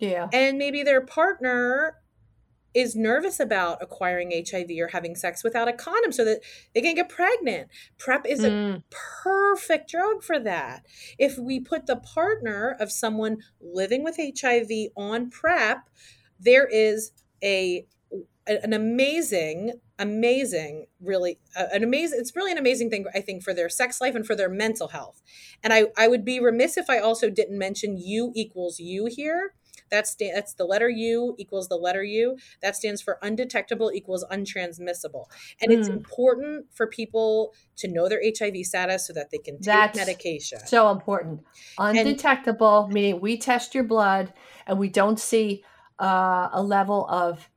Yeah. And maybe their partner is nervous about acquiring HIV or having sex without a condom so that they can get pregnant. PrEP is mm. a perfect drug for that. If we put the partner of someone living with HIV on PrEP, there is a an amazing amazing really uh, an amazing it's really an amazing thing i think for their sex life and for their mental health and i i would be remiss if i also didn't mention u equals u here that's that's the letter U equals the letter U. That stands for undetectable equals untransmissible. And mm. it's important for people to know their HIV status so that they can take that's medication. So important. Undetectable and, meaning we test your blood and we don't see uh, a level of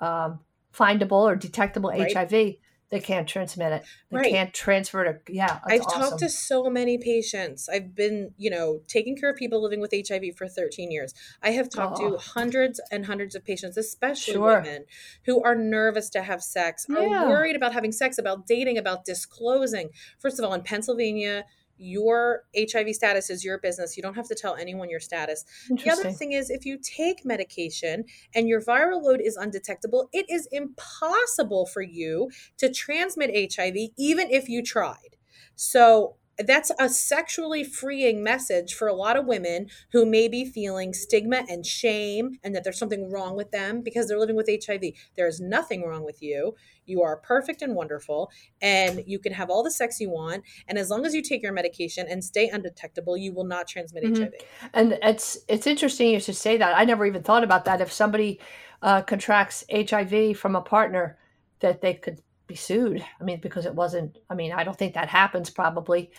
um, findable or detectable right. HIV they can't transmit it. They right. can't transfer it. Yeah. I've awesome. talked to so many patients. I've been, you know, taking care of people living with HIV for 13 years. I have talked oh. to hundreds and hundreds of patients, especially sure. women who are nervous to have sex, yeah. are worried about having sex, about dating, about disclosing. First of all, in Pennsylvania, your HIV status is your business. You don't have to tell anyone your status. The other thing is, if you take medication and your viral load is undetectable, it is impossible for you to transmit HIV, even if you tried. So, that's a sexually freeing message for a lot of women who may be feeling stigma and shame and that there's something wrong with them because they're living with HIV. There is nothing wrong with you. You are perfect and wonderful, and you can have all the sex you want. And as long as you take your medication and stay undetectable, you will not transmit mm-hmm. HIV. And it's it's interesting you should say that. I never even thought about that. If somebody uh, contracts HIV from a partner, that they could be sued. I mean, because it wasn't. I mean, I don't think that happens. Probably.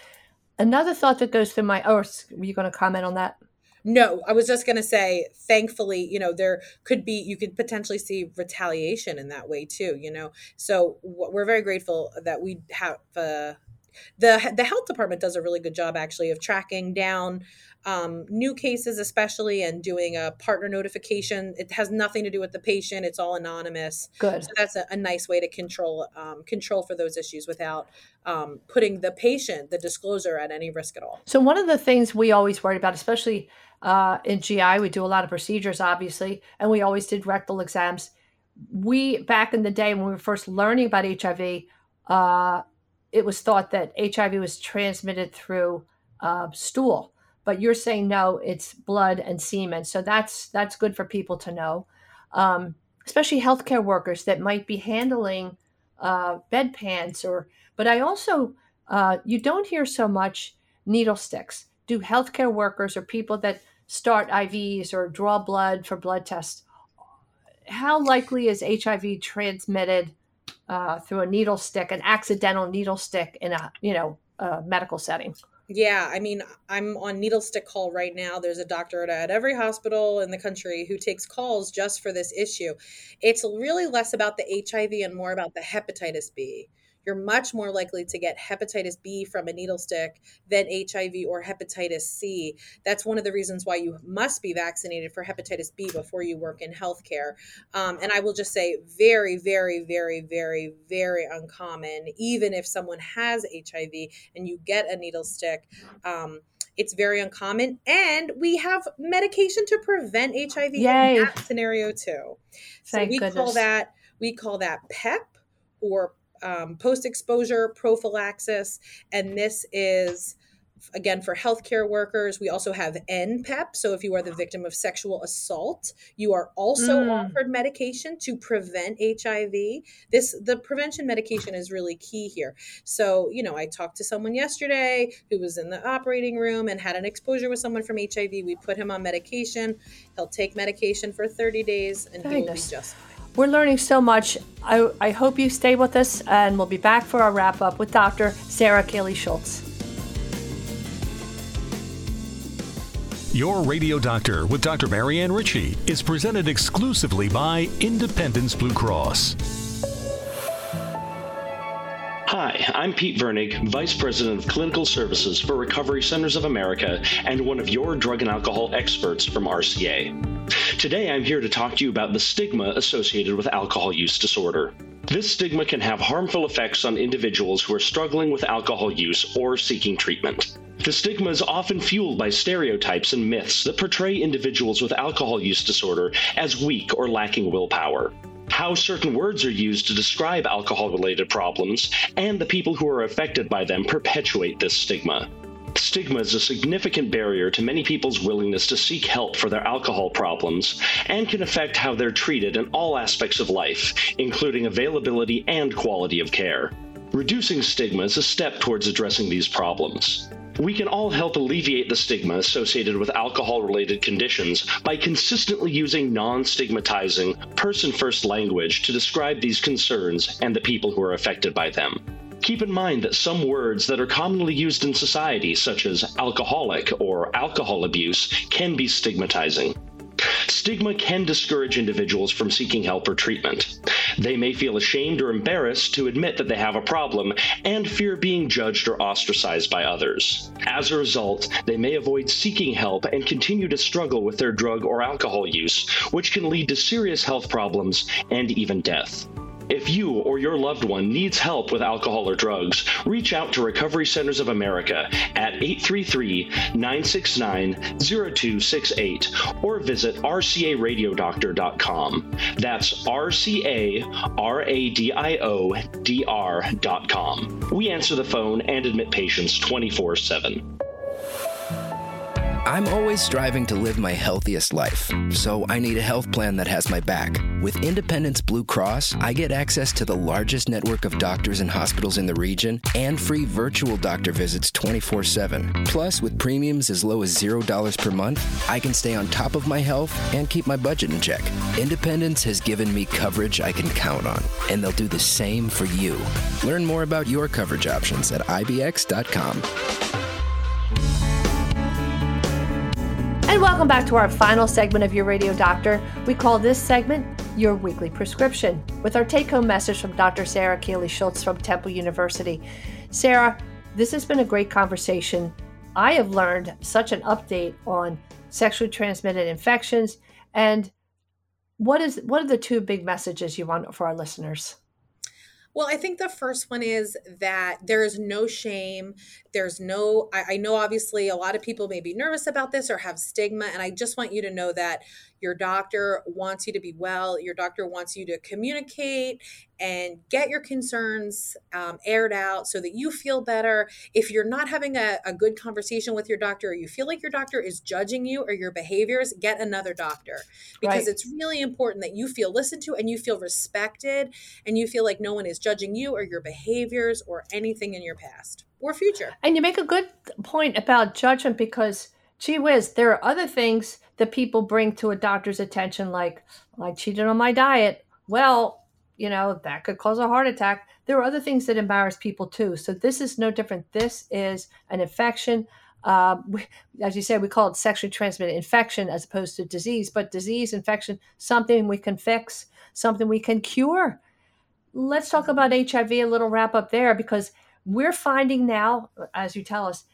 Another thought that goes through my. Oh, were you going to comment on that? No, I was just going to say, thankfully, you know, there could be, you could potentially see retaliation in that way too, you know. So we're very grateful that we have, uh, the the health department does a really good job actually of tracking down um, new cases especially and doing a partner notification. It has nothing to do with the patient. It's all anonymous. Good. So that's a, a nice way to control um, control for those issues without um, putting the patient the disclosure at any risk at all. So one of the things we always worry about especially uh, in gi we do a lot of procedures obviously and we always did rectal exams. We back in the day when we were first learning about hiv uh, it was thought that hiv was transmitted through uh, stool but you're saying no it's blood and semen. So that's that's good for people to know. Um, especially healthcare workers that might be handling uh, bedpans or but i also uh, you don't hear so much needle sticks. Do healthcare workers or people that start ivs or draw blood for blood tests how likely is hiv transmitted uh, through a needle stick an accidental needle stick in a you know a medical setting yeah, I mean, I'm on needle stick call right now. There's a doctor at every hospital in the country who takes calls just for this issue. It's really less about the HIV and more about the hepatitis B you're much more likely to get hepatitis B from a needle stick than HIV or hepatitis C. That's one of the reasons why you must be vaccinated for hepatitis B before you work in healthcare. Um, and I will just say, very, very, very, very, very uncommon, even if someone has HIV and you get a needle stick. Um, it's very uncommon, and we have medication to prevent HIV Yay. in that scenario too. So Thank we goodness. call that we call that PEP or um, post exposure prophylaxis. And this is, again, for healthcare workers. We also have NPEP. So if you are the victim of sexual assault, you are also Mm. offered medication to prevent HIV. This, the prevention medication is really key here. So, you know, I talked to someone yesterday who was in the operating room and had an exposure with someone from HIV. We put him on medication. He'll take medication for 30 days and he will be just fine. We're learning so much. I, I hope you stay with us, and we'll be back for our wrap up with Dr. Sara Keely Schultz. Your Radio Doctor with Dr. Marianne Ritchie is presented exclusively by Independence Blue Cross. Hi, I'm Pete Vernig, Vice President of Clinical Services for Recovery Centers of America and one of your drug and alcohol experts from RCA. Today I'm here to talk to you about the stigma associated with alcohol use disorder. This stigma can have harmful effects on individuals who are struggling with alcohol use or seeking treatment. The stigma is often fueled by stereotypes and myths that portray individuals with alcohol use disorder as weak or lacking willpower how certain words are used to describe alcohol related problems, and the people who are affected by them perpetuate this stigma. Stigma is a significant barrier to many people's willingness to seek help for their alcohol problems and can affect how they're treated in all aspects of life, including availability and quality of care. Reducing stigma is a step towards addressing these problems. We can all help alleviate the stigma associated with alcohol related conditions by consistently using non stigmatizing, person first language to describe these concerns and the people who are affected by them. Keep in mind that some words that are commonly used in society, such as alcoholic or alcohol abuse, can be stigmatizing. Stigma can discourage individuals from seeking help or treatment. They may feel ashamed or embarrassed to admit that they have a problem and fear being judged or ostracized by others. As a result, they may avoid seeking help and continue to struggle with their drug or alcohol use, which can lead to serious health problems and even death. If you or your loved one needs help with alcohol or drugs, reach out to Recovery Centers of America at 833 969 0268 or visit rcaradiodoctor.com. That's R C A R A D I O D R.com. We answer the phone and admit patients 24 7. I'm always striving to live my healthiest life, so I need a health plan that has my back. With Independence Blue Cross, I get access to the largest network of doctors and hospitals in the region and free virtual doctor visits 24 7. Plus, with premiums as low as $0 per month, I can stay on top of my health and keep my budget in check. Independence has given me coverage I can count on, and they'll do the same for you. Learn more about your coverage options at IBX.com. And welcome back to our final segment of Your Radio Doctor. We call this segment Your Weekly Prescription with our take home message from Dr. Sara Keely Schultz from Temple University. Sara, This has been a great conversation. I have learned such an update on sexually transmitted infections and what is what are the two big messages you want for our listeners? Well, I think the first one is that there is no shame. There's no, I, I, know obviously a lot of people may be nervous about this or have stigma. And I just want you to know that your doctor wants you to be well. Your doctor wants you to communicate and get your concerns um, aired out so that you feel better. If you're not having a, a good conversation with your doctor or you feel like your doctor is judging you or your behaviors, get another doctor because right. it's really important that you feel listened to and you feel respected and you feel like no one is judging you or your behaviors or anything in your past or future. And you make a good point about judgment because, gee whiz, there are other things that people bring to a doctor's attention, like, I cheated on my diet. Well, you know, that could cause a heart attack. There are other things that embarrass people too. So this is no different. This is an infection. Uh, we, as you said, we call it sexually transmitted infection as opposed to disease, but disease, infection, something we can fix, something we can cure. Let's talk about HIV, a little wrap up there, because we're finding now, as you tell us,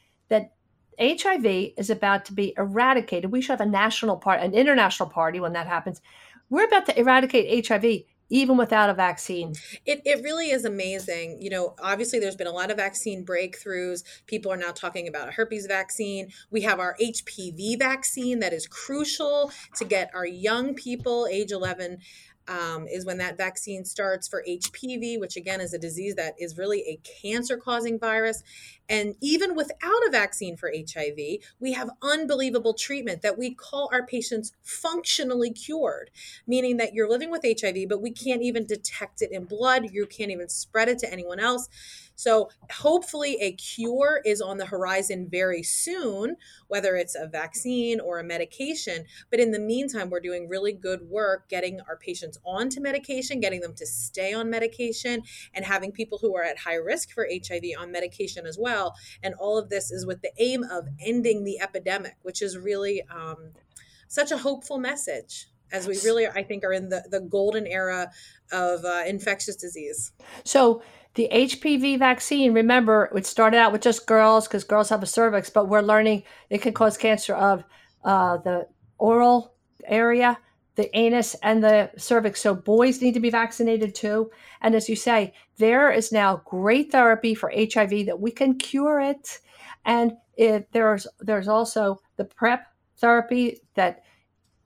HIV is about to be eradicated. We should have a national part, an international party when that happens. We're about to eradicate HIV even without a vaccine. It, it really is amazing. You know, obviously, there's been a lot of vaccine breakthroughs. People are now talking about a herpes vaccine. We have our HPV vaccine that is crucial to get our young people, age 11 um, is when that vaccine starts for HPV, which again is a disease that is really a cancer causing virus. And even without a vaccine for HIV, we have unbelievable treatment that we call our patients functionally cured, meaning that you're living with HIV, but we can't even detect it in blood. You can't even spread it to anyone else. So, hopefully, a cure is on the horizon very soon, whether it's a vaccine or a medication. But in the meantime, we're doing really good work getting our patients onto medication, getting them to stay on medication, and having people who are at high risk for HIV on medication as well. And all of this is with the aim of ending the epidemic, which is really um, such a hopeful message as we really i think are in the, the golden era of uh, infectious disease so the HPV vaccine, remember, it started out with just girls because girls have a cervix, but we're learning it can cause cancer of uh, the oral area, the anus, and the cervix. So boys need to be vaccinated too. And as you say, there is now great therapy for HIV that we can cure it. And if there's there's also the PrEP therapy that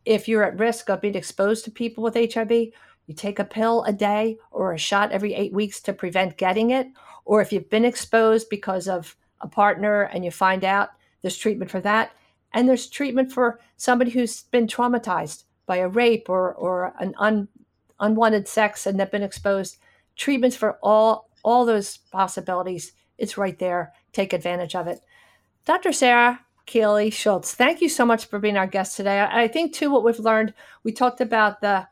if you're at risk of being exposed to people with HIV, you take a pill a day or a shot every eight weeks to prevent getting it. Or if you've been exposed because of a partner and you find out, there's treatment for that. And there's treatment for somebody who's been traumatized by a rape or, or an un, unwanted sex and they've been exposed. Treatments for all, all those possibilities. It's right there. Take advantage of it. Dr. Sara Keely Schultz, thank you so much for being our guest today. I think, too, what we've learned, we talked about the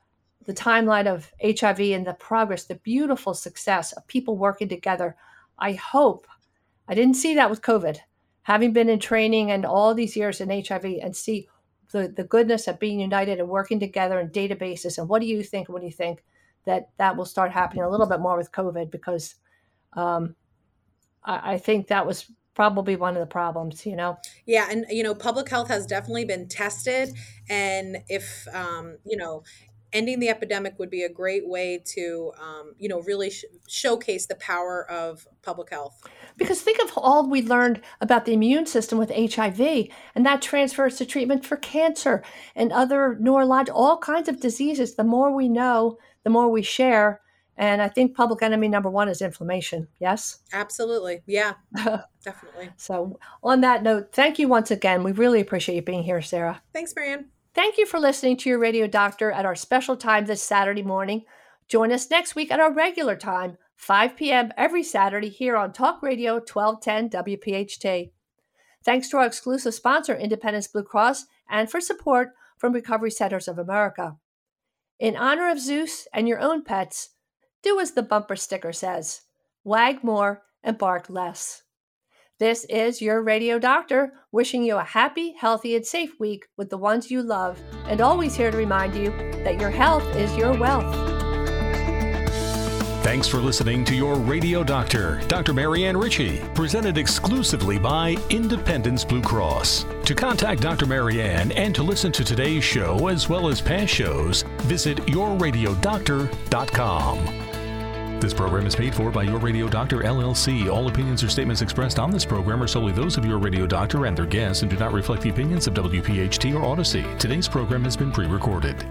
the timeline of HIV and the progress, the beautiful success of people working together. I hope I didn't see that with COVID, having been in training and all these years in HIV and see the, the goodness of being united and working together in databases. And what do you think? What do you think that that will start happening a little bit more with COVID? Because um, I, I think that was probably one of the problems you know yeah and you know public health has definitely been tested and if um, you know ending the epidemic would be a great way to um, you know really sh- showcase the power of public health. Because think of all we learned about the immune system with hiv and that transfers to treatment for cancer and other neurological all kinds of diseases. The more we know the more we share and i think public enemy number one is inflammation. Yes? Absolutely. Yeah. Definitely. So on that note thank you once again. We really appreciate you being here sara. Thanks marianne Thank you for listening to your radio doctor at our special time this Saturday morning. Join us next week at our regular time, 5 p.m. every Saturday here on Talk Radio 1210 WPHT. Thanks to our exclusive sponsor, Independence Blue Cross, and for support from Recovery Centers of America. In honor of Zeus and your own pets, do as the bumper sticker says wag more and bark less. This is your radio doctor wishing you a happy, healthy, and safe week with the ones you love, and always here to remind you that your health is your wealth. Thanks for listening to your radio doctor, Dr. Marianne Ritchie, presented exclusively by Independence Blue Cross. To contact Dr. Marianne and to listen to today's show as well as past shows, visit yourradiodoctor.com. This program is paid for by Your Radio Doctor LLC. All opinions or statements expressed on this program are solely those of Your Radio Doctor and their guests and do not reflect the opinions of WPHT or Odyssey. Today's program has been pre recorded.